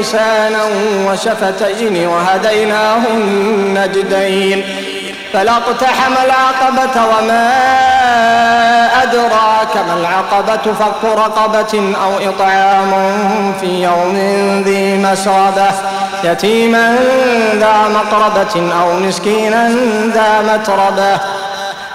ولسانا وشفتين وهديناه النجدين فلاقتحم العقبة وما أدراك ما العقبة فك رقبة أو إطعام في يوم ذي مسربة يتيما ذا مقربة أو مسكينا ذا متربة